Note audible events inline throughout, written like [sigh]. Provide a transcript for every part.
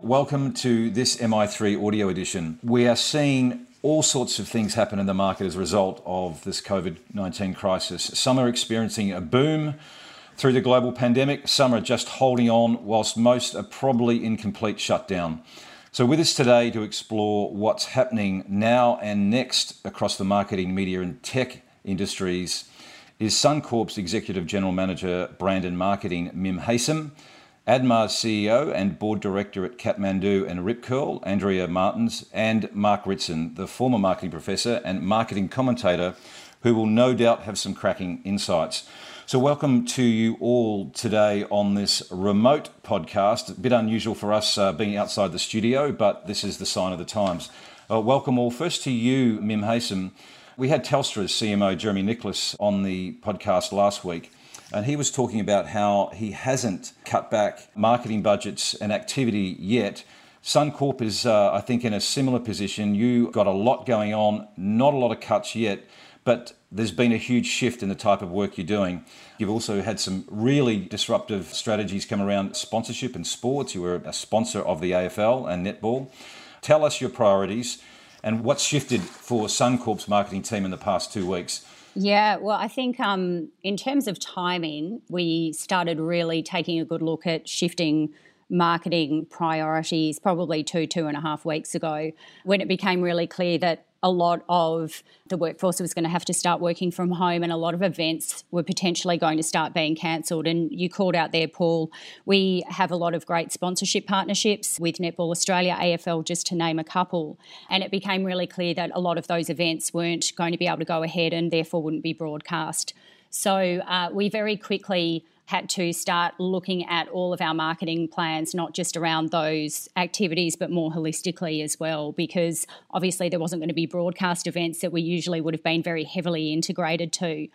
Welcome to this MI3 audio edition. We are seeing all sorts of things happen in the market as a result of this COVID 19 crisis. Some are experiencing a boom through the global pandemic, some are just holding on, whilst most are probably in complete shutdown. So, with us today to explore what's happening now and next across the marketing, media, and tech industries is Suncorp's Executive General Manager, Brand and Marketing, Mim Haysom. ADMA's CEO and board director at Kathmandu and Rip Curl, Andrea Martins, and Mark Ritson, the former marketing professor and marketing commentator, who will no doubt have some cracking insights. So, welcome to you all today on this remote podcast. A bit unusual for us uh, being outside the studio, but this is the sign of the times. Uh, welcome all. First to you, Mim Haysom. We had Telstra's CMO, Jeremy Nicolas, on the podcast last week. And he was talking about how he hasn't cut back marketing budgets and activity yet. Suncorp is, uh, I think, in a similar position. You got a lot going on, not a lot of cuts yet, but there's been a huge shift in the type of work you're doing. You've also had some really disruptive strategies come around sponsorship and sports. You were a sponsor of the AFL and netball. Tell us your priorities and what's shifted for Suncorp's marketing team in the past two weeks. Yeah, well, I think um, in terms of timing, we started really taking a good look at shifting marketing priorities probably two, two and a half weeks ago when it became really clear that a lot of the workforce was going to have to start working from home and a lot of events were potentially going to start being cancelled. And you called out there, Paul, we have a lot of great sponsorship partnerships with Netball Australia, AFL, just to name a couple. And it became really clear that a lot of those events weren't going to be able to go ahead and therefore wouldn't be broadcast. So uh, we very quickly had to start looking at all of our marketing plans, not just around those activities, but more holistically as well, because obviously there wasn't going to be broadcast events that we usually would have been very heavily integrated to.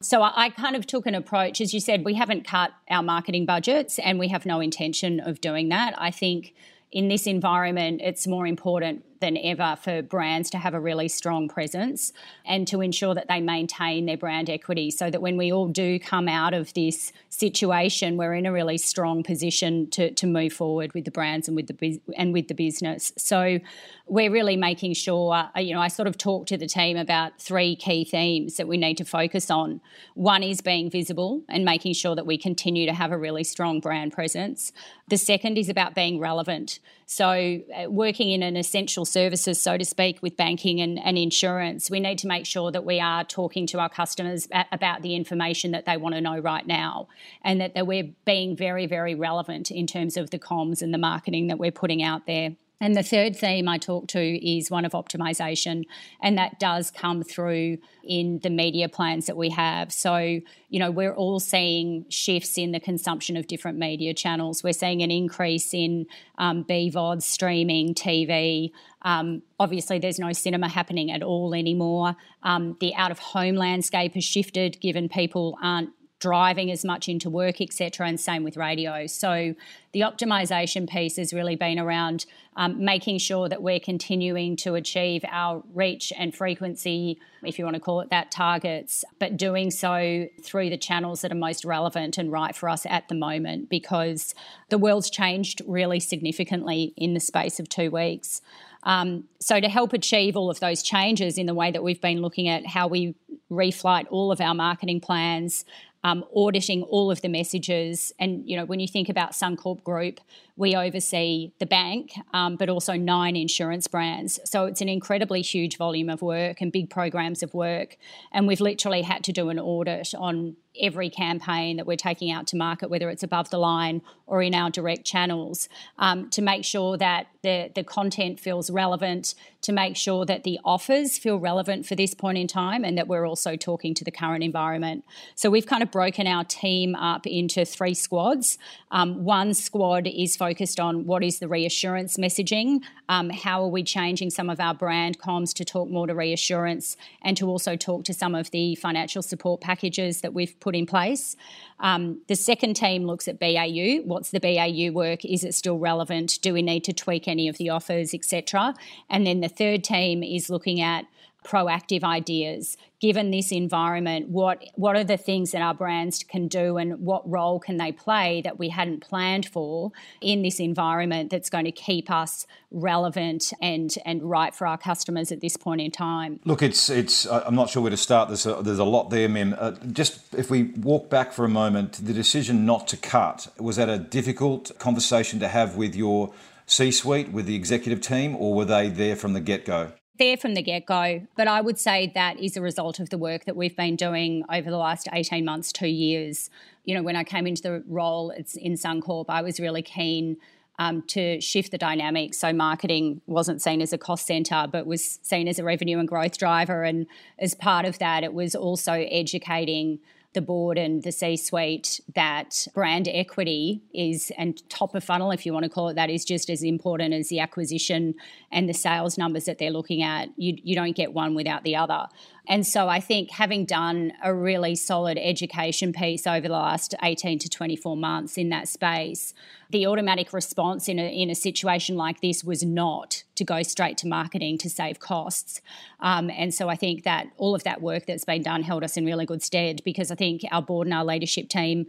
So I kind of took an approach, as you said, we haven't cut our marketing budgets and we have no intention of doing that. I think in this environment, it's more important than ever for brands to have a really strong presence and to ensure that they maintain their brand equity so that when we all do come out of this situation, we're in a really strong position to, to move forward with the brands and with the and with the business. So we're really making sure, uh, you know, I sort of talked to the team about three key themes that we need to focus on. One is being visible and making sure that we continue to have a really strong brand presence. The second is about being relevant. So, uh, working in an essential services, so to speak, with banking and, and insurance, we need to make sure that we are talking to our customers about the information that they want to know right now and that, that we're being very, very relevant in terms of the comms and the marketing that we're putting out there. And the third theme I talk to is one of optimization, and that does come through in the media plans that we have. So, you know, we're all seeing shifts in the consumption of different media channels. We're seeing an increase in um, BVOD, streaming, TV. Um, obviously, there's no cinema happening at all anymore. Um, the out of home landscape has shifted given people aren't driving as much into work, etc., and same with radio. So the optimization piece has really been around um, making sure that we're continuing to achieve our reach and frequency, if you want to call it that, targets, but doing so through the channels that are most relevant and right for us at the moment because the world's changed really significantly in the space of two weeks. Um, so, to help achieve all of those changes in the way that we've been looking at how we reflight all of our marketing plans, um, auditing all of the messages. And, you know, when you think about Suncorp Group, we oversee the bank, um, but also nine insurance brands. So it's an incredibly huge volume of work and big programs of work. And we've literally had to do an audit on every campaign that we're taking out to market, whether it's above the line or in our direct channels, um, to make sure that the, the content feels relevant, to make sure that the offers feel relevant for this point in time, and that we're also talking to the current environment. So we've kind of broken our team up into three squads. Um, one squad is focused on what is the reassurance messaging, um, how are we changing some of our brand comms to talk more to reassurance, and to also talk to some of the financial support packages that we've put in place. Um, the second team looks at BAU. What's the BAU work? Is it still relevant? Do we need to tweak any of the offers, etc.? And then the third team is looking at proactive ideas given this environment what what are the things that our brands can do and what role can they play that we hadn't planned for in this environment that's going to keep us relevant and and right for our customers at this point in time? Look it's it's i'm not sure where to start. There's a, there's a lot there mim. Uh, just if we walk back for a moment the decision not to cut was that a difficult conversation to have with your C suite, with the executive team, or were they there from the get go? There from the get go. But I would say that is a result of the work that we've been doing over the last 18 months, two years. You know, when I came into the role in Suncorp, I was really keen um, to shift the dynamic So marketing wasn't seen as a cost center, but was seen as a revenue and growth driver. And as part of that, it was also educating the board and the C suite that brand equity is, and top of funnel, if you want to call it that, is just as important as the acquisition and the sales numbers that they're looking at. You, you don't get one without the other. And so I think having done a really solid education piece over the last 18 to 24 months in that space, the automatic response in a, in a situation like this was not to go straight to marketing to save costs. Um, and so I think that all of that work that's been done held us in really good stead because I think our board and our leadership team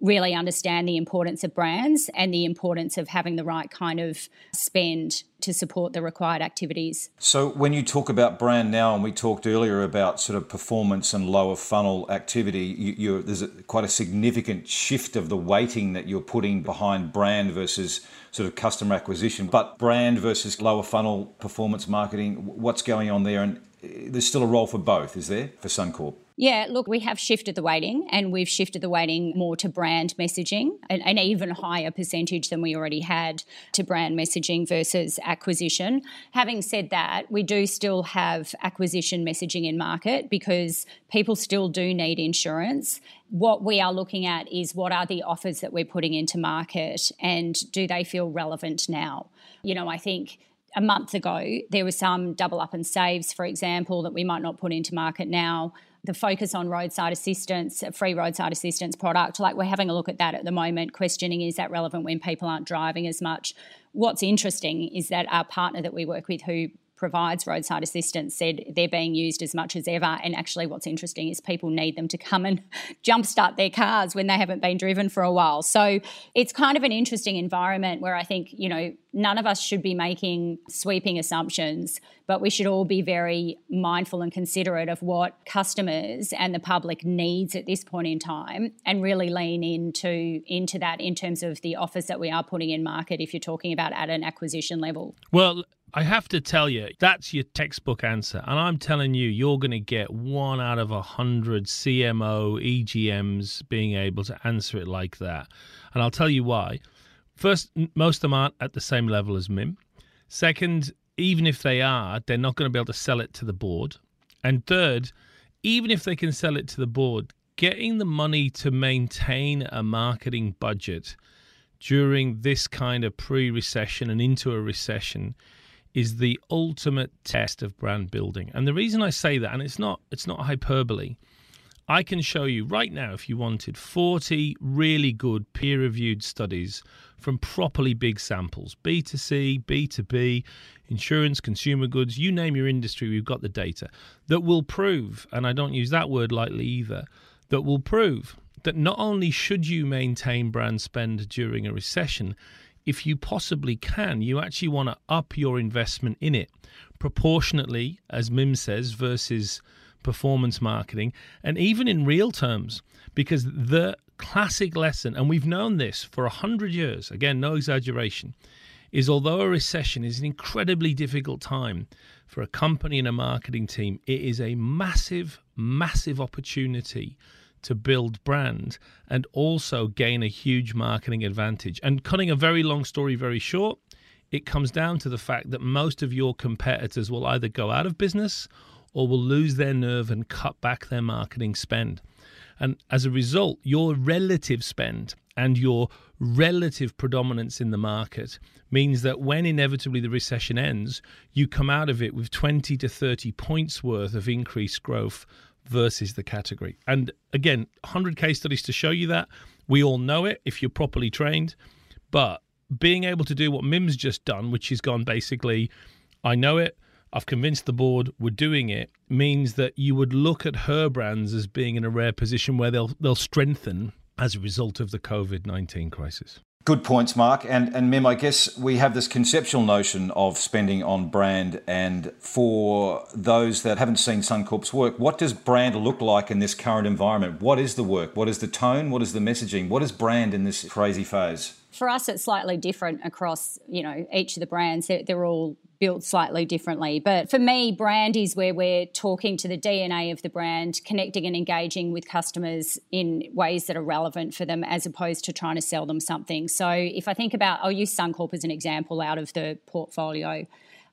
really understand the importance of brands and the importance of having the right kind of spend to support the required activities. So, when you talk about brand now, and we talked earlier about sort of performance and lower funnel activity, you, there's a, quite a significant shift of the weighting that you're putting behind brand versus sort of customer acquisition. But brand versus lower funnel performance marketing, what's going on there? And eh, there's still a role for both, is there, for Suncorp? Yeah, look, we have shifted the weighting and we've shifted the weighting more to brand messaging, an, an, even higher percentage than we already had to brand messaging versus acquisition. Having said that, we do still have acquisition messaging in market because people still do need insurance. What we are looking at is what are the offers that we're putting into market and do they feel relevant now? You know, I think a month ago, there were some double up and saves, for example, that we might not put into market now the focus on roadside assistance, free roadside assistance product. Like we're having a look at that at the moment, questioning is that relevant when people aren't driving as much. What's interesting is that our partner that we work with, who provides roadside assistance said they're being used as much as ever. And actually, what's interesting is people need them to come and [laughs] jumpstart their cars when they haven't been driven for a while. So it's kind of an interesting environment where I think, you know, none of us should be making sweeping assumptions, but we should all be very mindful and considerate of what customers and the public needs at this point in time and really lean into into that in terms of the offers that we are putting in market if you're talking about at an acquisition level. Well, I have to tell you, that's your textbook answer. And I'm telling you, you're going to get one out of a hundred CMO, EGMs being able to answer it like that. And I'll tell you why. First, most of them aren't at the same level as Mim. Second, even if they are, they're not going to be able to sell it to the board. And third, even if they can sell it to the board, getting the money to maintain a marketing budget during this kind of pre recession and into a recession is the ultimate test of brand building. And the reason I say that, and it's not it's not hyperbole, I can show you right now, if you wanted, 40 really good peer reviewed studies from properly big samples B2C, B2B, insurance, consumer goods, you name your industry, we've got the data that will prove, and I don't use that word lightly either, that will prove that not only should you maintain brand spend during a recession, if you possibly can, you actually want to up your investment in it proportionately, as Mim says, versus performance marketing, and even in real terms, because the classic lesson, and we've known this for a hundred years, again, no exaggeration, is although a recession is an incredibly difficult time for a company and a marketing team, it is a massive, massive opportunity to build brand and also gain a huge marketing advantage. And cutting a very long story very short, it comes down to the fact that most of your competitors will either go out of business or will lose their nerve and cut back their marketing spend. And as a result, your relative spend and your relative predominance in the market means that when inevitably the recession ends, you come out of it with 20 to 30 points worth of increased growth versus the category. And again, 100 case studies to show you that. We all know it if you're properly trained. But being able to do what Mim's just done, which is gone basically, I know it, I've convinced the board we're doing it, means that you would look at her brands as being in a rare position where they'll they'll strengthen as a result of the COVID nineteen crisis. Good points, Mark. And, and Mim, I guess we have this conceptual notion of spending on brand. And for those that haven't seen Suncorp's work, what does brand look like in this current environment? What is the work? What is the tone? What is the messaging? What is brand in this crazy phase? For us, it's slightly different across, you know, each of the brands. They're, they're all built slightly differently. But for me, brand is where we're talking to the DNA of the brand, connecting and engaging with customers in ways that are relevant for them as opposed to trying to sell them something. So if I think about, I'll use Suncorp as an example out of the portfolio.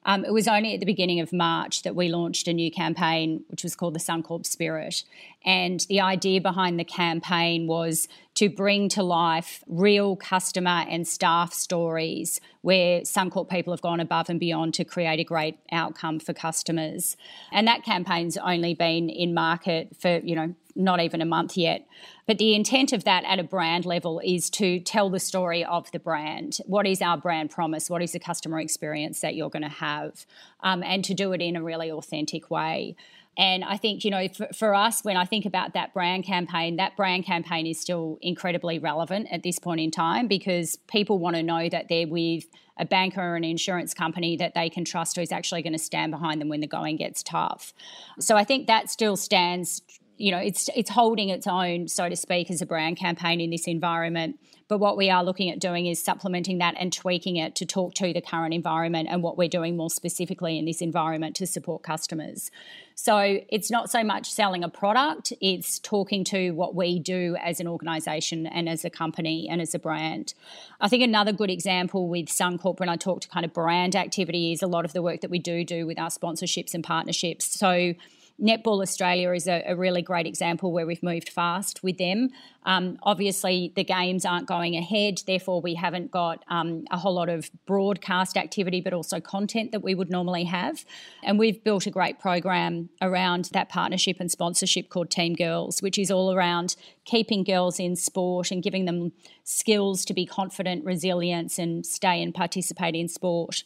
Um, it was only at the beginning of March that we launched a new campaign, which was called the Suncorp Spirit. And the idea behind the campaign was to bring to life real customer and staff stories where Suncorp people have gone above and beyond to create a great outcome for customers. And that campaign's only been in market for, you know, not even a month yet. But the intent of that at a brand level is to tell the story of the brand. What is our brand promise? What is the customer experience that you're going to have? Um, and to do it in a really authentic way. And I think, you know, for, for, us, when I think about that brand campaign, that brand campaign is still incredibly relevant at this point in time because people want to know that they're with a banker or an insurance company that they can trust who's actually going to stand behind them when the going gets tough. So I think that still stands you know it's it's holding its own so to speak as a brand campaign in this environment. But what we are looking at doing is supplementing that and tweaking it to talk to the current environment and what we're doing more specifically in this environment to support customers. So it's not so much selling a product it's talking to what we do as an organization and as a company and as a brand. I think another good example with suncorp when i talk to kind of brand activity is a lot of the work that we do do with our sponsorships and partnerships. So Netball Australia is a, a, really great example where we've moved fast with them. Um, obviously, the games aren't going ahead, therefore, we haven't got um, a whole lot of broadcast activity, but also content that we would normally have. And we've built a great program around that partnership and sponsorship called Team Girls, which is all around keeping girls in sport and giving them skills to be confident, resilience, and stay and participate in sport.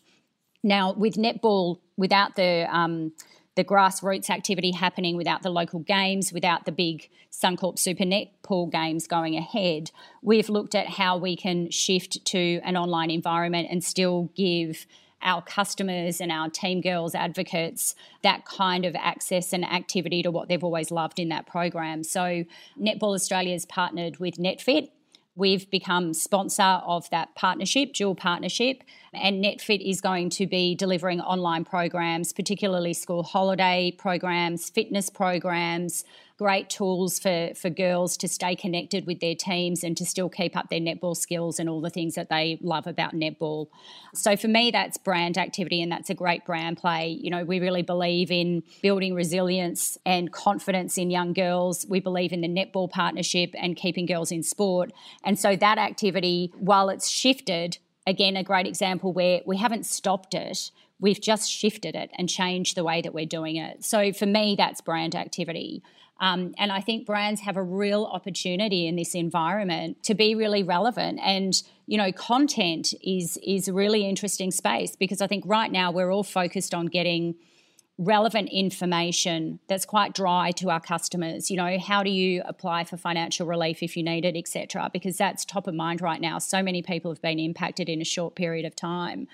Now, with netball, without the um, the grassroots activity happening without the local games, without the big Suncorp Super Netball games going ahead, we've looked at how we can shift to an online environment and still give our customers and our team girls advocates that kind of access and activity to what they've always loved in that program. So Netball Australia has partnered with NetFit We've become sponsor of that partnership, dual partnership, and NetFit is going to be delivering online programs, particularly school holiday programs, fitness programs, great tools for, for girls to stay connected with their teams and to still keep up their netball skills and all the things that they love about netball. So for me, that's brand activity and that's a great brand play. You know, we really believe in building resilience and confidence in young girls. We believe in the netball partnership and keeping girls in sport. And so that activity, while it's shifted, again, a great example where we haven't stopped it. We've just shifted it and changed the way that we're doing it. So for me, that's brand activity. Um, and I think brands have a real opportunity in this environment to be really relevant. And you know, content is is a really interesting space because I think right now we're all focused on getting relevant information that's quite dry to our customers. You know how do you apply for financial relief if you need it etc because that's top of mind right now. So many people have been impacted in a short period of time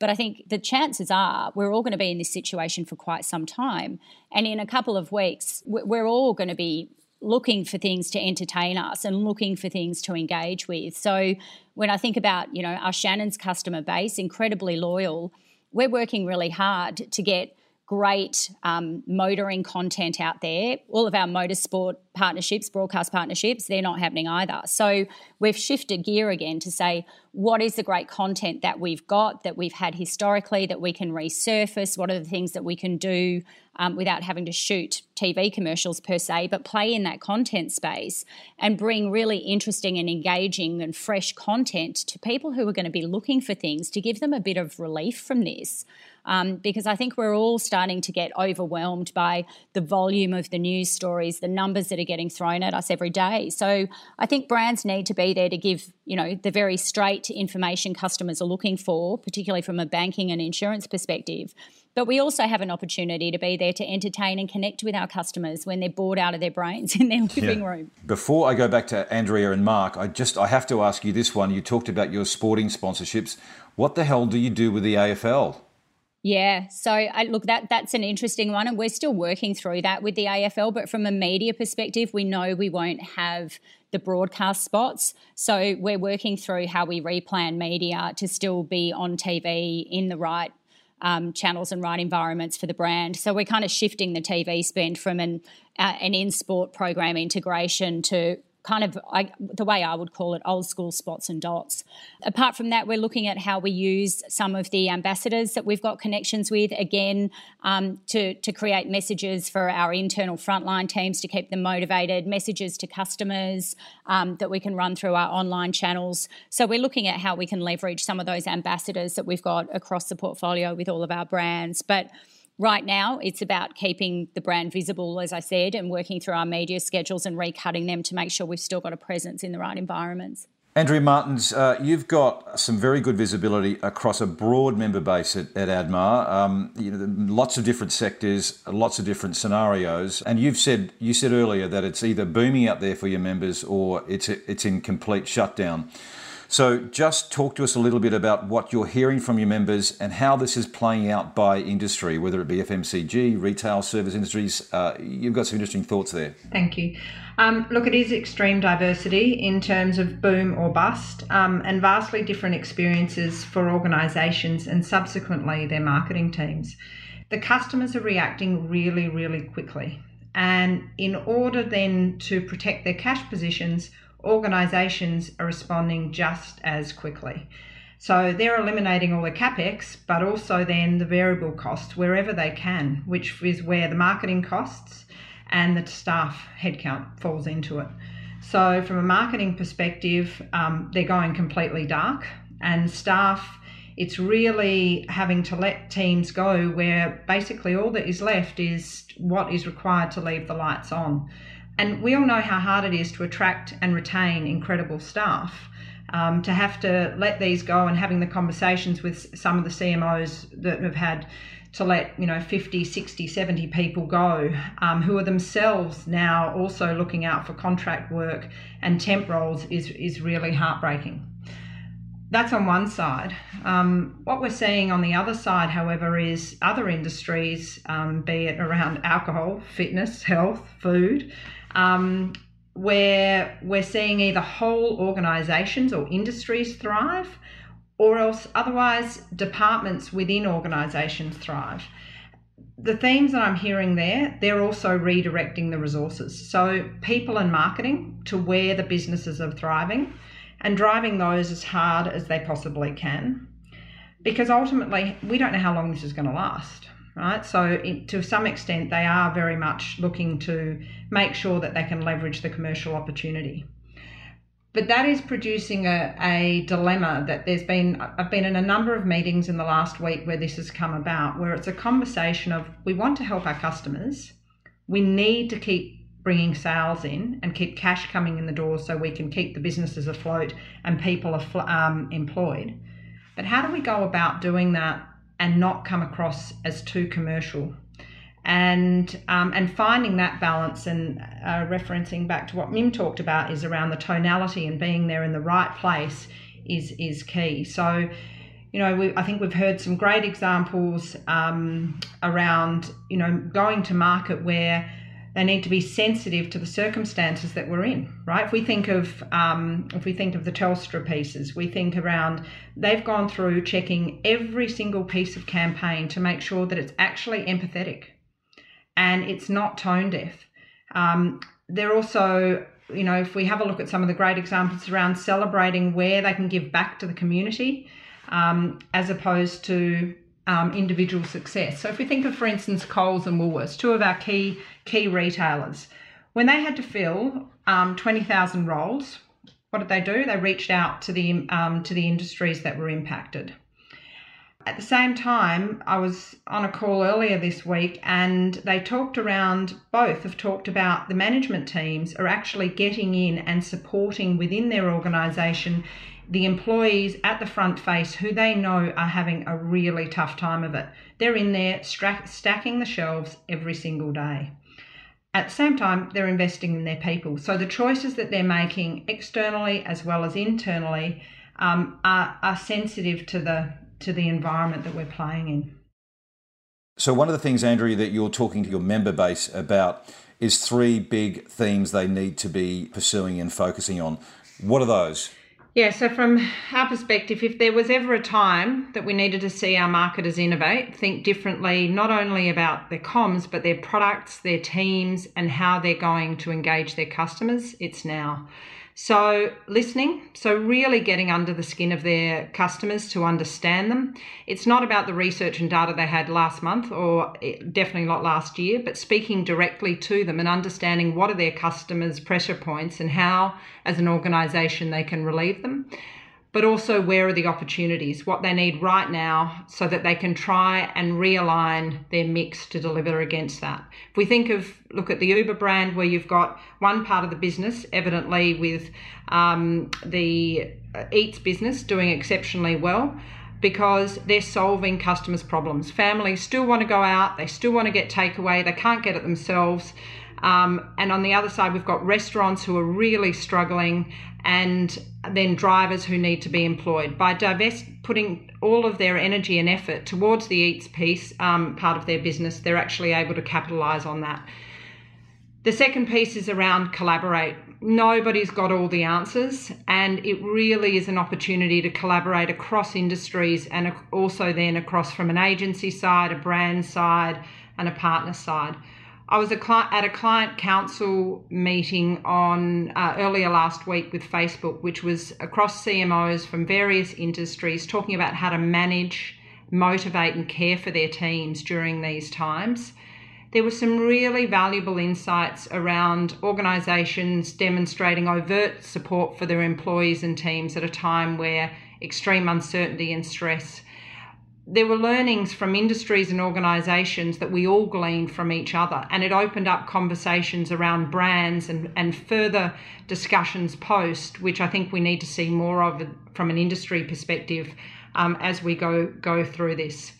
but i think the chances are we're all going to be in this situation for quite some time and in a couple of weeks we're all going to be looking for things to entertain us and looking for things to engage with so when i think about you know our Shannons customer base incredibly loyal we're working really hard to get great um, motoring content out there. All of our motorsport partnerships, broadcast partnerships, they're not happening either. So we've shifted gear again to say, what is the great content that we've got, that we've had historically, that we can resurface? What are the things that we can do um, without having to shoot TV commercials per se, but play in that content space and bring really interesting and engaging and fresh content to people who are going to be looking for things to give them a bit of relief from this um, because I think we're all starting to get overwhelmed by the volume of the news stories, the numbers that are getting thrown at us every day. So I think brands need to be there to give, you know, the very straight information customers are looking for, particularly from a banking and insurance perspective. But we also have an opportunity to be there to entertain and connect with our customers when they're bored out of their brains [laughs] in their living yeah. room. Before I go back to Andrea and Mark, I just I have to ask you this one. You talked about your sporting sponsorships. What the hell do you do with the AFL? Yeah, so I, look that that's an interesting one, and we're still working through that with the AFL. But from a media perspective, we know we won't have the broadcast spots, so we're working through how we replan media to still be on TV in the right um, channels and right environments for the brand. So we're kind of shifting the TV spend from an uh, an in sport program integration to kind of I, the way I would call it old school spots and dots. Apart from that, we're looking at how we use some of the ambassadors that we've got connections with again um, to, to create messages for our internal frontline teams to keep them motivated, messages to customers um, that we can run through our online channels. So we're looking at how we can leverage some of those ambassadors that we've got across the portfolio with all of our brands. But Right now, it's about keeping the brand visible, as I said, and working through our media schedules and recutting them to make sure we've still got a presence in the right environments. Andrea Martins, uh, you've got some very good visibility across a broad member base at, at ADMA. Um, you know, lots of different sectors, lots of different scenarios, and you've said you said earlier that it's either booming out there for your members or it's it's in complete shutdown. So, just talk to us a little bit about what you're hearing from your members and how this is playing out by industry, whether it be FMCG, retail, service industries. Uh, you've got some interesting thoughts there. Thank you. Um, look, it is extreme diversity in terms of boom or bust, um, and vastly different experiences for organisations and subsequently their marketing teams. The customers are reacting really, really quickly. And in order then to protect their cash positions, organisations are responding just as quickly. So they're eliminating all the capex, but also then the variable costs wherever they can, which is where the marketing costs and the staff headcount falls into it. So from a marketing perspective, um, they're going completely dark, and staff. It's really having to let teams go where basically all that is left is what is required to leave the lights on. And we all know how hard it is to attract and retain incredible staff. Um, to have to let these go and having the conversations with some of the CMOs that have had to let you know 50 60 70 people go um, who are themselves now also looking out for contract work and temp roles is is really heartbreaking that's on one side. Um, what we're seeing on the other side, however, is other industries, um, be it around alcohol, fitness, health, food, um, where we're seeing either whole organisations or industries thrive, or else otherwise departments within organisations thrive. The themes that I'm hearing there, they're also redirecting the resources. So, people and marketing to where the businesses are thriving and driving those as hard as they possibly can. Because ultimately, we don't know how long this is going to last right? So, it, to some extent, they are very much looking to make sure that they can leverage the commercial opportunity. But that is producing a, a dilemma that there's been. I've been in a number of meetings in the last week where this has come about, where it's a conversation of we want to help our customers, we need to keep bringing sales in and keep cash coming in the door so we can keep the businesses afloat and people are um, employed. But how do we go about doing that and not come across as too commercial. And um, and finding that balance and uh, referencing back to what Mim talked about is around the tonality and being there in the right place is is key. So, you know, we, I think we've heard some great examples um, around you know going to market where They need to be sensitive to the circumstances that we're in, right? If we think of um, if we think of the Telstra pieces, we think around they've gone through checking every single piece of campaign to make sure that it's actually empathetic and it's not tone deaf. Um, they're also you know, if we have a look at some of the great examples around celebrating where they can give back to the community um, as opposed to um, individual success. So if we think of, for instance, Coles and Woolworths, two of our key key retailers, when they had to fill um, 20,000 roles, what did they do? They reached out to the um, to the industries that were impacted. At the same time, I was on a call earlier this week and they talked around, both have talked about the management teams are actually getting in and supporting within their organisation the employees at the front face who they know are having a really tough time of it. They're in there stra- stacking the shelves every single day. At the same time, they're investing in their people. So the choices that they're making externally as well as internally um, are, are sensitive to the to the environment that we're playing in. So one of the things, Andrea, that you're talking to your member base about is three big themes they need to be pursuing and focusing on. What are those? Yeah, so from our perspective, if there was ever a time that we needed to see our marketers innovate, think differently, not only about their comms, but their products, their teams, and how they're going to engage their customers, it's now. So, listening, so really getting under the skin of their customers to understand them. It's not about the research and data they had last month or eh, definitely not last year, but speaking directly to them and understanding what are their customers' pressure points and how, as an organisation, they can relieve them but also where are the opportunities, what they need right now, so that they can try and realign their mix to deliver against that. If we think of, look at the Uber brand, where you've got one part of the business, evidently with um, the Eats business doing exceptionally well. Because they're solving customers' problems. Families still want to go out, they still want to get takeaway, they can't get it themselves. Um, and on the other side, we've got restaurants who are really struggling and then drivers who need to be employed. By divest putting all of their energy and effort towards the eats piece, um, part of their business, they're actually able to capitalise on that. The second piece is around collaborate. Nobody's got all the answers, and it really is an opportunity to collaborate across industries and also then across from an agency side, a brand side, and a partner side. I was a at a client council meeting on uh, earlier last week with Facebook, which was across CMOs from various industries talking about how to manage, motivate, and care for their teams during these times. There were some really valuable insights around organisations demonstrating overt support for their employees and teams at a time where extreme uncertainty and stress there were learnings from industries and organisations that we all gleaned from each other, and it opened up conversations around brands and, and further discussions post, which I think we need to see more of from an industry perspective um, as we go go through this.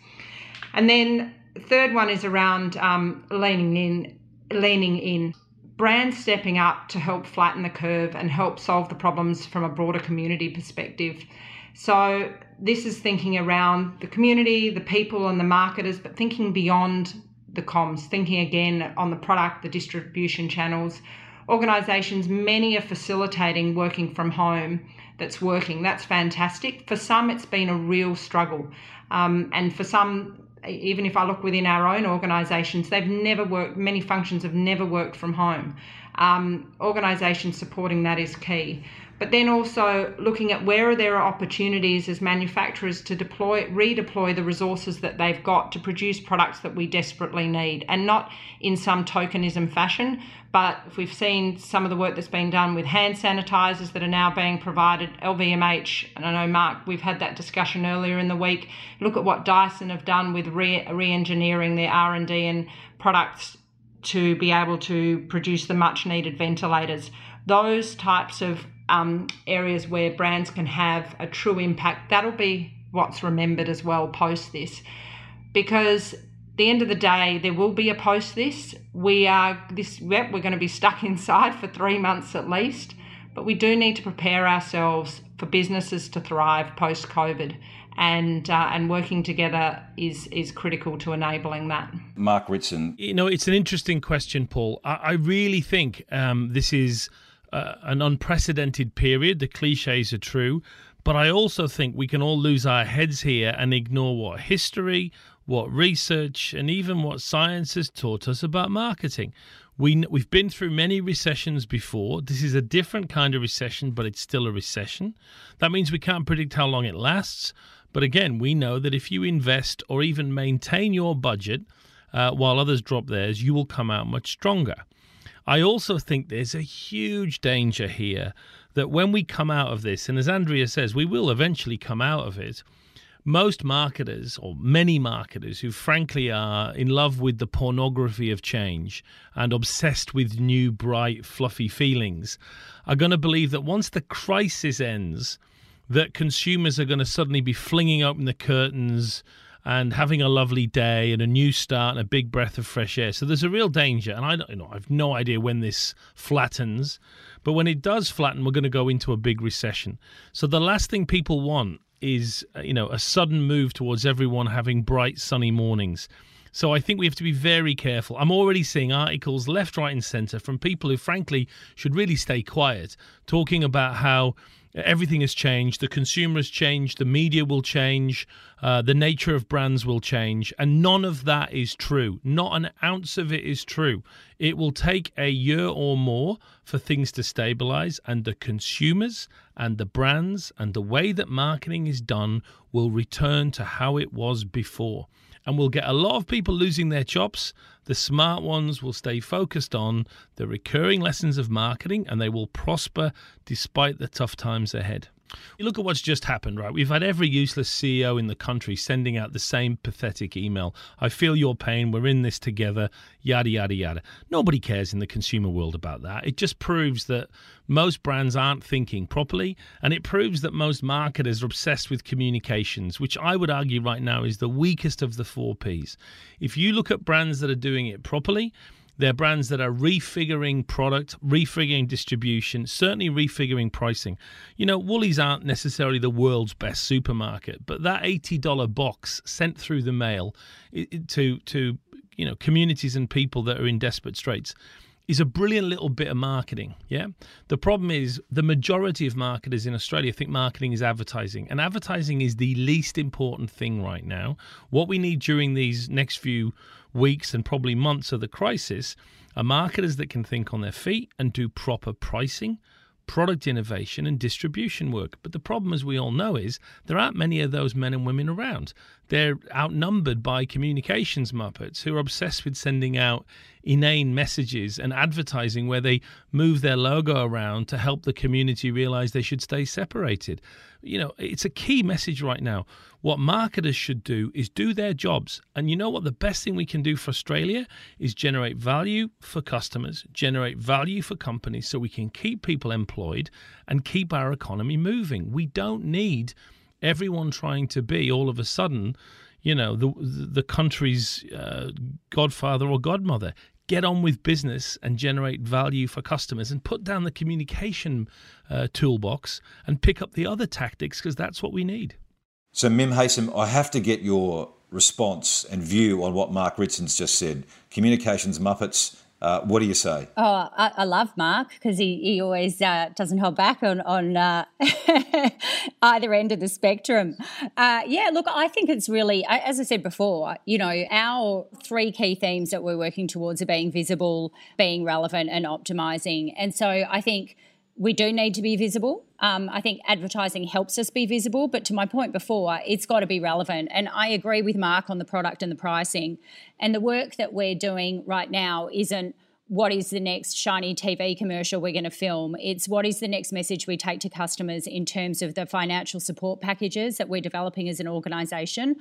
And then third one is around um, leaning in, leaning in. Brands stepping up to help flatten the curve and help solve the problems from a broader community perspective. So this is thinking around the community, the people, and the marketers, but thinking beyond the comms, thinking again on the product, the distribution channels. Organisations, many are facilitating working from home that's working. That's fantastic. For some, it's been a real struggle. Um, and for some, even if I look within our own organisations, they've never worked, many functions have never worked from home. Um, organisations supporting that is key but then also looking at where are there are opportunities as manufacturers to deploy redeploy the resources that they've got to produce products that we desperately need. And not in some tokenism fashion but if we've seen some of the work that's been done with hand sanitizers that are now being provided LVMH and I know Mark we've had that discussion earlier in the week. Look at what Dyson have done with re- re-engineering their R&D and products to be able to produce the much needed ventilators. Those types of um, areas where brands can have a true impact. That'll be what's remembered as well post this, because the end of the day, there will be a post this. We are this. Yep, we're going to be stuck [laughs] inside for three months at least. but we do need to prepare ourselves for businesses to thrive post COVID. And, uh, and working together is is critical to enabling that. Mark Ritson. You know, it's an interesting question, Paul. I, I really think um, this is an unprecedented period. The cliches are true. But I also think we can all lose our heads here and ignore what history, what research, and even what science has taught us about marketing. We, we've been through many recessions before. This is a different kind of recession, but it's still a recession. That means we can't predict how long it lasts. But again, we know that if you invest or even maintain your budget uh, while others drop theirs, you will come out much stronger. I also think there's a huge danger here that when we come out of this, and as Andrea says, we will eventually come out of it, most marketers, or many marketers, who frankly are in love with the pornography of change and obsessed with new, bright, fluffy feelings, are going to believe that once the crisis ends, that consumers are going to suddenly be flinging open the curtains and having a lovely day and a new start and a big breath of fresh air. So there's a real danger, and I don't you know I've no idea when this flattens, but when it does flatten, we're going to go into a big recession. So the last thing people want is uh, you know a sudden move towards everyone having bright sunny mornings. So I think we have to be very careful. I'm already seeing articles left, right, and centre from people who, frankly, should really stay quiet, talking about how everything has changed. The consumer has changed. The media will change. Uh, the nature of brands will change. And none of that is true. Not an ounce of it is true. It will take a year or more for things to stabilize, and the consumers and the brands and the way that marketing is done will return to how it was before and we'll get a lot of people losing their jobs. The smart ones will stay focused on the recurring lessons of marketing and they will prosper despite the tough times ahead. You look at what's just happened, right? We've had every useless CEO in the country sending out the same pathetic email. I feel your pain. We're in this together. Yada, yada, yada. Nobody cares in the consumer world about that. It just proves that most brands aren't thinking properly. And it proves that most marketers are obsessed with communications, which I would argue right now is the weakest of the four Ps. If you look at brands that are doing it properly, they're brands that are refiguring product, refiguring distribution, certainly refiguring pricing. You know, Woolies aren't necessarily the world's best supermarket, but that $80 box sent through the mail to to you know communities and people that are in desperate straits is a brilliant little bit of marketing. Yeah. The problem is the majority of marketers in Australia think marketing is advertising, and advertising is the least important thing right now. What we need during these next few weeks and probably months of the crisis are marketers that can think on their feet and do proper pricing, product innovation, and distribution work. But the problem, as we all know, is there aren't many of those men and women around. They're outnumbered by communications muppets who are obsessed with sending out inane messages and advertising where they move their logo around to help the community realize they should stay separated. You know, it's a key message right now. What marketers should do is do their jobs. And you know what? The best thing we can do for Australia is generate value for customers, generate value for companies so we can keep people employed and keep our economy moving. We don't need everyone trying to be all of a sudden, you know, the the country's uh, godfather or godmother. Get on with business and generate value for customers, and put down the communication uh, toolbox and pick up the other tactics because that's what we need. So, Mim Haysom, I have to get your response and view on what Mark Ritson's just said. Communications Muppets uh, what do you say? Oh, I, I love Mark because he, he always uh, doesn't hold back on on uh, [laughs] either end of the spectrum. Uh, yeah, look, I think it's really, as I said before, you know, our three key themes that we're working towards are being visible, being relevant, and optimizing. And so I think we do need to be visible. Um, I think advertising helps us be visible, but to my point before, it's got to be relevant. And I agree with Mark on the product and the pricing. And the work that we're doing right now isn't what is the next shiny TV commercial we're going to film. It's what is the next message we take to customers in terms of the financial support packages that we're developing as an organisation.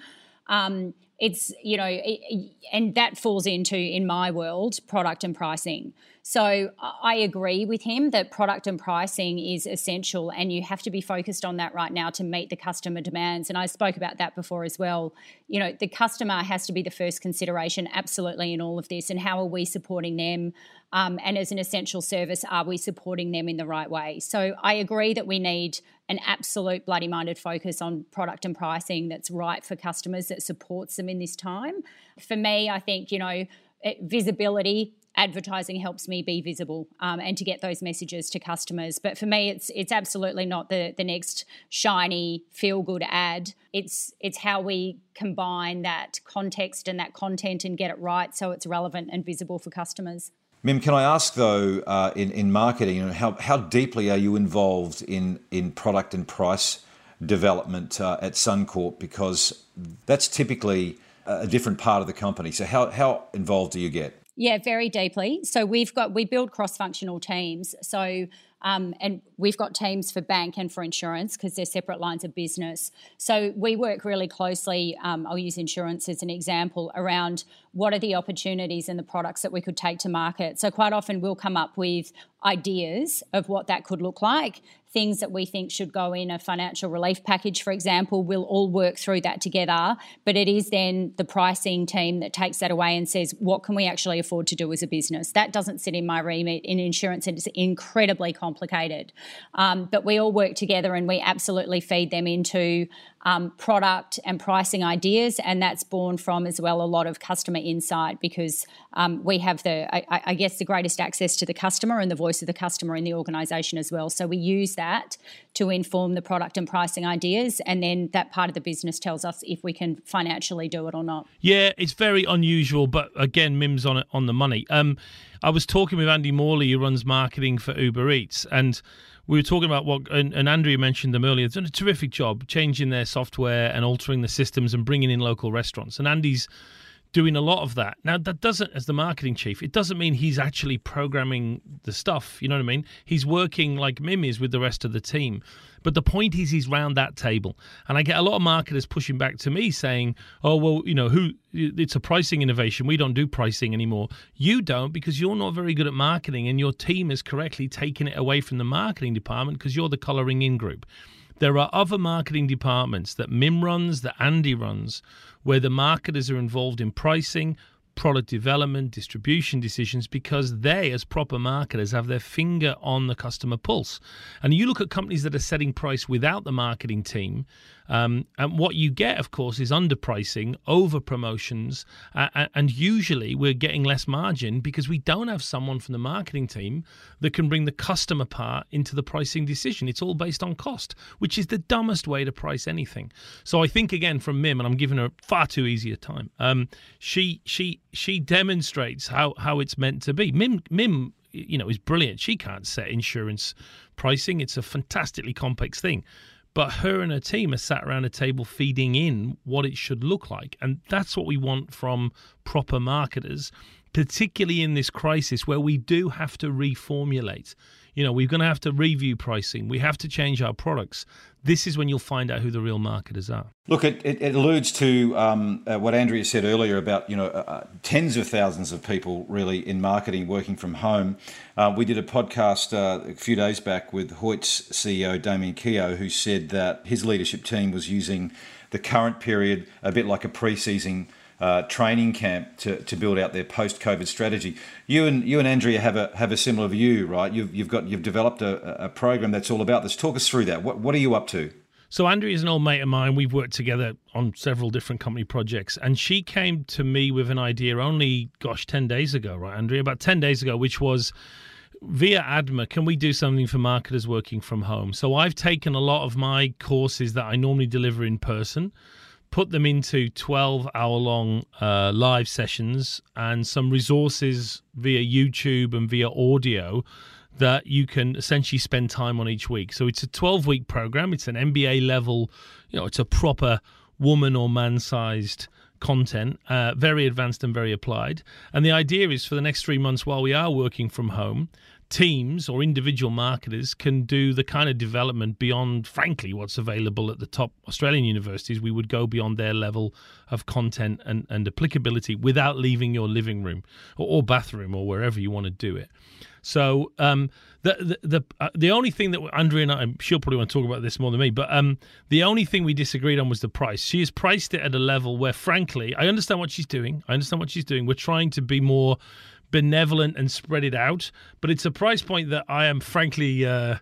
Um, it's you know it, and that falls into in my world product and pricing so i agree with him that product and pricing is essential and you have to be focused on that right now to meet the customer demands. And i spoke about that before as well. You know the customer has to be the first consideration absolutely in all of this and how are we supporting them? Um, and as an essential service are we supporting them in the right way? So i agree that we need an absolute bloody minded focus on product and pricing that's right for customers that supports them in this time. For me, I think, you know, visibility advertising helps me be visible um, and to get those messages to customers. But for me, it's it's absolutely not the the next shiny feel good ad. It's it's how we combine that context and that content and get it right so it's relevant and visible for customers. Mim, can I ask though, uh, in in marketing, how how deeply are you involved in in product and price development uh, at Suncorp? Because that's typically a different part of the company. So how how involved do you get? Yeah, very deeply. So we've got we build cross functional teams. So um, and we've got teams for bank and for insurance because they're separate lines of business. So we work really closely. Um, I'll use insurance as an example around what are the opportunities and the products that we could take to market. So quite often we'll come up with ideas of what that could look like things that we think should go in a financial relief package, for example, we'll all work through that together. But it is then the pricing team that takes that away and says, what can we actually afford to do as a business? That doesn't sit in my remit. In insurance, it's incredibly complicated. Um, but we all work together and we absolutely feed them into um, product and pricing ideas, and that's born from as well a lot of customer insight because um, we have the, I, I, guess, the greatest access to the customer and the voice of the customer in the organisation as well. So we use that to inform the product and pricing ideas, and then that part of the business tells us if we can financially do it or not. Yeah, it's very unusual, but again, Mim's on it on the money. Um, I was talking with Andy Morley, who runs marketing for Uber Eats, and we were talking about what, and, and Andrea mentioned them earlier. They've done a terrific job changing their software and altering the systems and bringing in local restaurants. And Andy's doing a lot of that. Now, that doesn't, as the marketing chief, it doesn't mean he's actually programming the stuff. You know what I mean? He's working like Mim is with the rest of the team. But the point is, he's round that table. And I get a lot of marketers pushing back to me saying, oh, well, you know, who, it's a pricing innovation. We don't do pricing anymore. You don't because you're not very good at marketing and your team is correctly taking it away from the marketing department because you're the colouring in group. There are other marketing departments that Mim runs, that Andy runs, where the marketers are involved in pricing, product development, distribution decisions because they, as proper marketers, have their finger on the customer pulse. And you look at companies that are setting price without the marketing team, um, and what you get, of course, is underpricing, over promotions, uh, and usually we're getting less margin because we don't have someone from the marketing team that can bring the customer part into the pricing decision. It's all based on cost, which is the dumbest way to price anything. So I think again from Mim, and I'm giving her far too easy a time. Um, she she she demonstrates how how it's meant to be. Mim Mim you know is brilliant. She can't set insurance pricing. It's a fantastically complex thing. But her and her team are sat around a table feeding in what it should look like. And that's what we want from proper marketers, particularly in this crisis where we do have to reformulate. You know, we're going to have to review pricing. We have to change our products. This is when you'll find out who the real marketers are. Look, it, it, it alludes to um, uh, what Andrea said earlier about you know uh, uh, tens of thousands of people really in marketing working from home. Uh, we did a podcast uh, a few days back with Hoyts CEO Damian Keogh, who said that his leadership team was using the current period a bit like a pre-season uh, training camp to, to build out their post COVID strategy. You and you and Andrea have a have a similar view, right? You've you've got you've developed a, a program that's all about this. Talk us through that. What what are you up to? So Andrea is an old mate of mine. We've worked together on several different company projects, and she came to me with an idea only, gosh, ten days ago, right, Andrea? About ten days ago, which was via ADMA, can we do something for marketers working from home? So I've taken a lot of my courses that I normally deliver in person put them into 12 hour long uh, live sessions and some resources via YouTube and via audio that you can essentially spend time on each week. So it's a 12 week program. It's an MBA level, you know, it's a proper woman or man sized content, uh, very advanced and very applied. And the idea is for the next three months while we are working from home teams or individual marketers can do the kind of development beyond, frankly, what's available at the top Australian universities. We would go beyond their level of content and, and applicability without leaving your living room or, or bathroom or wherever you want to do it. So um, the the the, uh, the only thing that Andrea and I, sure probably want to talk about this more than me, but um, the only thing we disagreed on was the price. She has priced it at a level where, frankly, I understand what she's doing. I understand what she's doing. We're trying to be more benevolent and spread it out, but it's a price point that I am frankly. Uh,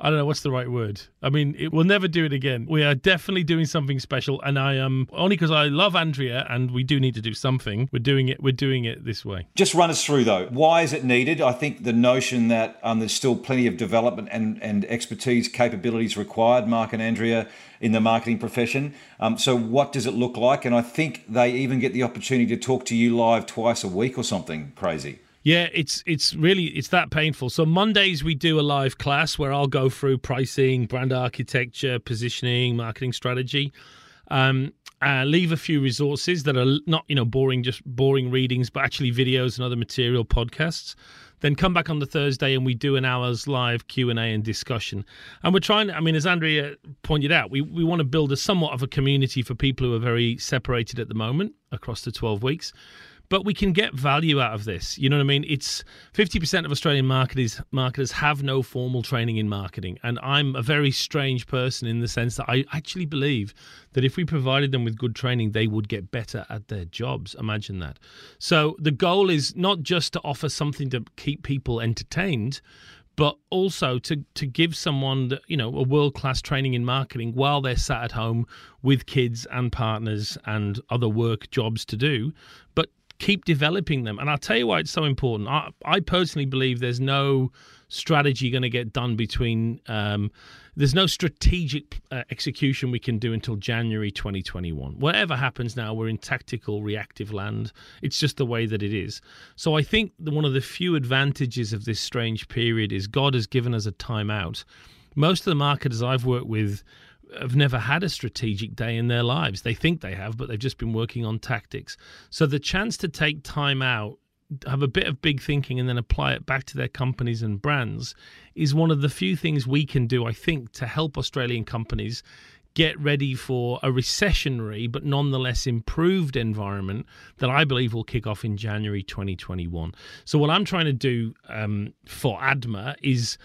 I don't know what's the right word. I mean, it, we'll never do it again. We are definitely doing something special, and I am only because I love Andrea, and we do need to do something. We're doing it. We're doing it this way. Just run us through though. Why is it needed? I think the notion that um, there's still plenty of development and, and expertise, capabilities required, Mark and Andrea, in the marketing profession. Um, so, what does it look like? And I think they even get the opportunity to talk to you live twice a week or something crazy. Yeah, it's it's really it's that painful. So Mondays we do a live class where I'll go through pricing, brand architecture, positioning, marketing strategy. Um, uh, leave a few resources that are not you know boring just boring readings but actually videos and other material podcasts then come back on the thursday and we do an hour's live q&a and discussion and we're trying i mean as andrea pointed out we, we want to build a somewhat of a community for people who are very separated at the moment across the 12 weeks but we can get value out of this. You know what I mean? It's 50% of Australian marketers marketers have no formal training in marketing, and I'm a very strange person in the sense that I actually believe that if we provided them with good training, they would get better at their jobs. Imagine that. So the goal is not just to offer something to keep people entertained, but also to to give someone you know a world class training in marketing while they're sat at home with kids and partners and other work jobs to do, but keep developing them. And I'll tell you why it's so important. I, I personally believe there's no strategy going to get done between. Um, there's no strategic uh, execution we can do until January 2021. Whatever happens now, we're in tactical reactive land. It's just the way that it is. So I think one of the few advantages of this strange period is God has given us a timeout. Most of the marketers I've worked with have never had a strategic day in their lives. They think they have, but they've just been working on tactics. So the chance to take time out, have a bit of big thinking, and then apply it back to their companies and brands is one of the few things we can do, I think, to help Australian companies get ready for a recessionary but nonetheless improved environment that I believe will kick off in January 2021. So, what I'm trying to do um, for ADMA is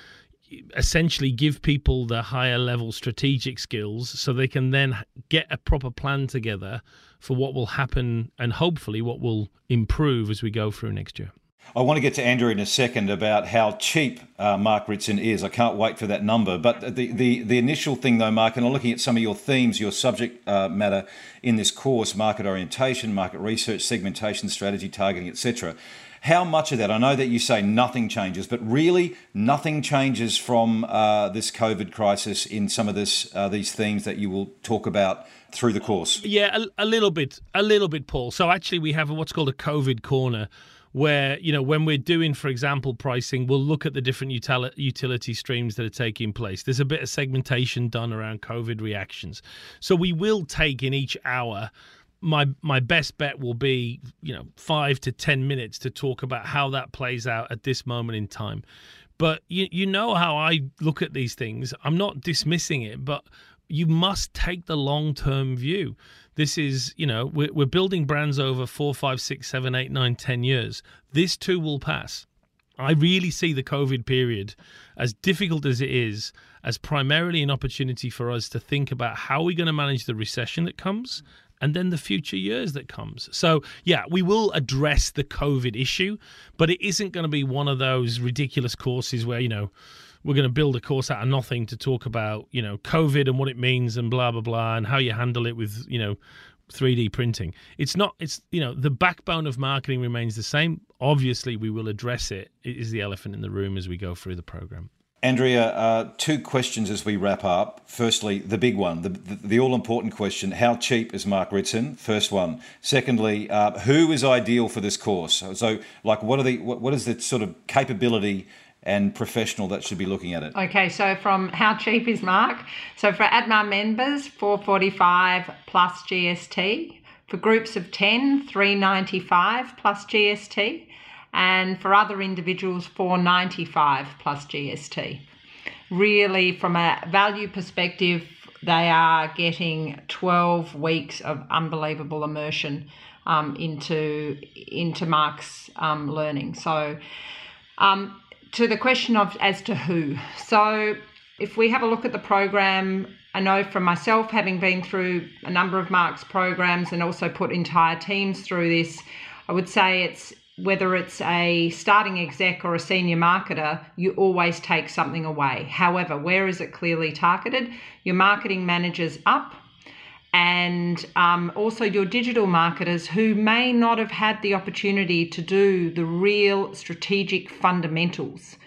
essentially give people the higher level strategic skills so they can then get a proper plan together for what will happen and hopefully what will improve as we go through next year. I want to get to Andrew in a second about how cheap uh, Mark Ritson is. I can't wait for that number. But the, the, the initial thing, though, Mark, and I'm looking at some of your themes, your subject uh, matter in this course market orientation, market research, segmentation, strategy, targeting, etc. How much of that? I know that you say nothing changes, but really nothing changes from uh, this COVID crisis in some of this uh, these themes that you will talk about through the course. Yeah, a, a little bit, a little bit, Paul. So actually, we have what's called a COVID corner where you know when we're doing for example pricing we'll look at the different util- utility streams that are taking place there's a bit of segmentation done around covid reactions so we will take in each hour my my best bet will be you know five to ten minutes to talk about how that plays out at this moment in time. But you you know how I look at these things. I'm not dismissing it but you must take the long term view. This is you know we're, we're building brands over four five six seven eight nine ten years. This too will pass. I really see the COVID period, as difficult as it is, as primarily an opportunity for us to think about how we're going to manage the recession that comes and then the future years that comes. So, yeah, we will address the COVID issue, but it isn't going to be one of those ridiculous courses where, you know, we're going to build a course out of nothing to talk about, you know, COVID and what it means and blah, blah, blah, and how you handle it with, you know, 3D printing. It's not, it's, you know, the backbone of marketing remains the same. Obviously, we will address it. It is the elephant in the room as we go through the program. Andrea, uh, two questions as we wrap up. Firstly, the big one, the, the, the all important question how cheap is Mark Ritson? First one. Secondly, uh, who is ideal for this course? So, like, what are the what, what is the sort of capability and professional that should be looking at it? Okay, so from how cheap is Mark? So for ADMA members, 445 plus GST. For groups of 10, 395 plus GST and for other individuals, 495 plus GST. Really, from a value perspective, they are getting 12 weeks of unbelievable immersion um, into into Mark's um, learning. So, um, to the question of as to who, so if we have a look at the program, I know from myself, having been through a number of Mark's programs and also put entire teams through this, I would say it's whether it's a starting exec or a senior marketer, you always take something away. However, where is it clearly targeted? Your marketing managers up, and um, also your digital marketers who may not have had the opportunity to do the real strategic fundamentals,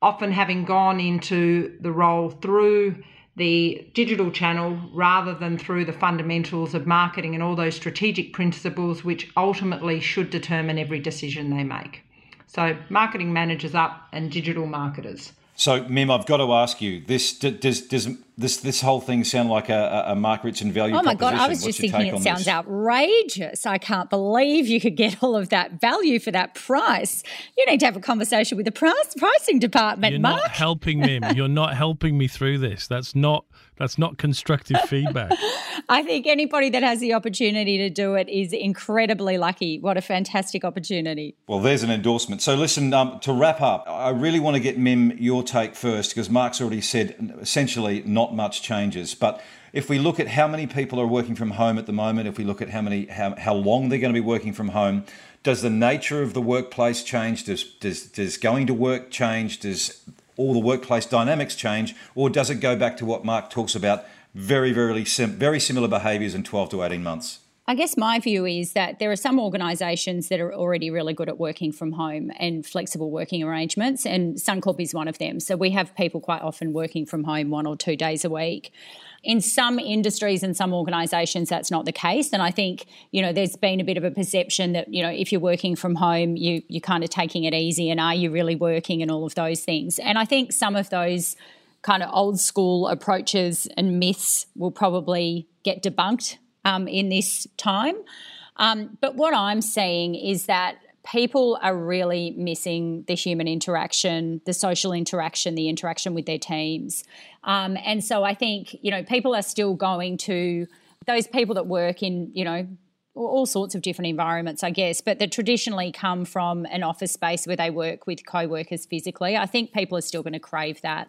often having gone into the role through the digital channel rather than through the fundamentals of marketing and all those strategic principles which ultimately should determine every decision they make. So, marketing managers up and digital marketers. So, Mim, I've got to ask you: this does does this this whole thing sound like a, a Mark Ritson value? Oh my god, I What's was just thinking it sounds this? outrageous. I can't believe you could get all of that value for that price. You need to have a conversation with the price pricing department, Mark. You're Mark. not helping me. [laughs] You're not helping me through this. That's not that's not constructive feedback. [laughs] I think anybody that has the opportunity to do it is incredibly lucky. What a fantastic opportunity. Well, there's an endorsement. So, listen, um, to wrap up, I really want to get Mim your take first because Mark's already said essentially not much changes. But if we look at how many people are working from home at the moment, if we look at how many how, how long they're going to be working from home, does the nature of the workplace change? Does does does going to work change? Does all the workplace dynamics change, or does it go back to what Mark talks about? Very, very, sim- very similar behaviours in 12 to 18 months. I guess my view is that there are some organisations that are already really good at working from home and flexible working arrangements, and Suncorp is one of them. So we have people quite often working from home one or two days a week. In some industries and some organisations, that's not the case. And I think, you know, there's been a bit of a perception that, you know, if you're working from home, you, you're kind of taking it easy and are you really working and all of those things. And I think some of those kind of old school approaches and myths will probably get debunked um, in this time. Um, but what I'm seeing is that people are really missing the human interaction, the social interaction, the interaction with their teams. Um, and so I think, you know, people are still going to those people that work in, you know, all sorts of different environments, I guess, but that traditionally come from an office space where they work with co workers physically. I think people are still going to crave that.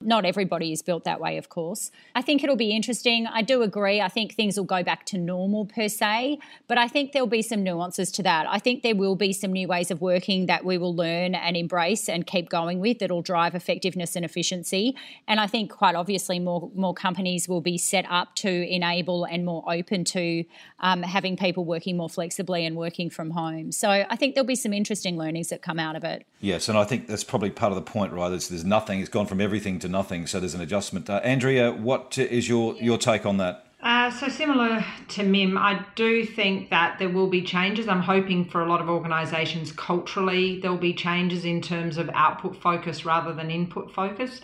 Not everybody is built that way, of course. I think it'll be interesting. I do agree. I think things will go back to normal per se, but I think there'll be some nuances to that. I think there will be some new ways of working that we will learn and embrace and keep going with that'll drive effectiveness and efficiency. And I think quite obviously more more companies will be set up to enable and more open to um, having people working more flexibly and working from home. So I think there'll be some interesting learnings that come out of it. Yes, and I think that's probably part of the point, right? There's, there's nothing. It's gone from everything to nothing, so there's an adjustment. Uh, Andrea, what is your your take on that? Uh, so similar to Mim, I do think that there will be changes. I'm hoping for a lot of organisations culturally there will be changes in terms of output focus rather than input focus.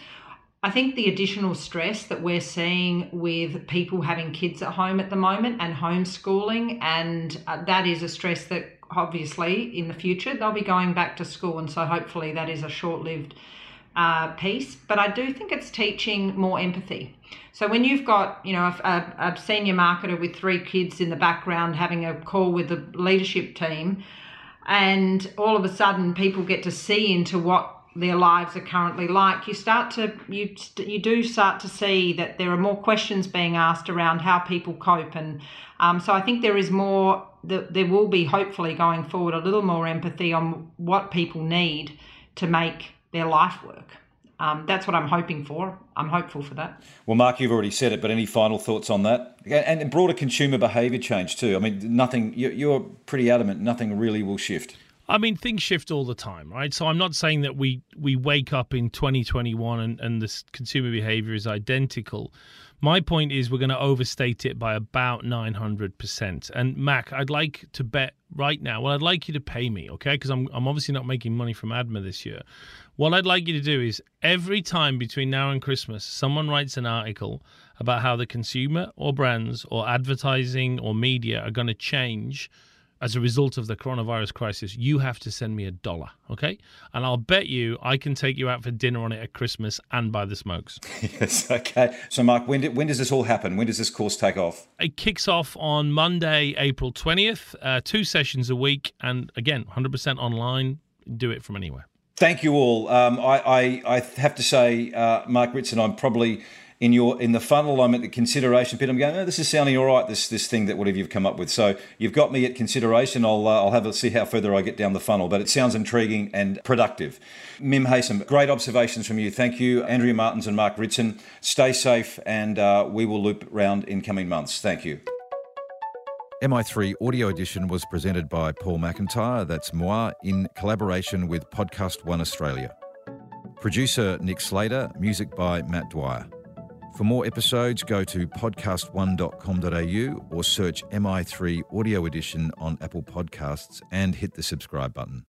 I think the additional stress that we're seeing with people having kids at home at the moment and homeschooling, and uh, that is a stress that obviously in the future they'll be going back to school, and so hopefully that is a short lived uh, piece. But I do think it's teaching more empathy. So when you've got, you know, a, a, senior marketer with three kids in the background having a call with the leadership team, and all of a sudden people get to see into what their lives are currently like, you start to you you do start to see that there are more questions being asked around how people cope, and um, so I think there is more. That There will be hopefully going forward a little more empathy on what people need to make their life work. Um, that's what I'm hoping for. I'm hopeful for that. Well, Mark, you've already said it, but any final thoughts on that? And broader consumer behaviour change too. I mean, nothing. You're pretty adamant. Nothing really will shift. I mean, things shift all the time, right? So I'm not saying that we we wake up in 2021 and, and this consumer behavior is identical. My point is we're going to overstate it by about 900%. And Mac, I'd like to bet right now, well, I'd like you to pay me, okay? Because I'm, I'm obviously not making money from ADMA this year. What I'd like you to do is every time between now and Christmas, someone writes an article about how the consumer or brands or advertising or media are going to change as a result of the coronavirus crisis, you have to send me a dollar, okay? And I'll bet you I can take you out for dinner on it at Christmas and buy the smokes. [laughs] yes, okay. So, Mark, when, when does this all happen? When does this course take off? It kicks off on Monday, April 20th, uh, two sessions a week, and again, 100% online. Do it from anywhere. Thank you all. Um, I, I, I, have to say, uh, Mark Ritson, I'm probably in your in the funnel. I'm at the consideration pit. I'm going, oh, this is sounding all right. This this thing that whatever you've come up with. So you've got me at consideration. I'll uh, I'll have a see how further I get down the funnel. But it sounds intriguing and productive. Mim Haysom, great observations from you. Thank you, Andrea Martins and Mark Ritson. Stay safe, and uh, we will loop round in coming months. Thank you. MI3 Audio Edition was presented by Paul McIntyre, that's moi, in collaboration with Podcast One Australia. Producer Nick Slater, music by Matt Dwyer. For more episodes, go to podcast1.com.au or search MI3 Audio Edition on Apple Podcasts and hit the subscribe button.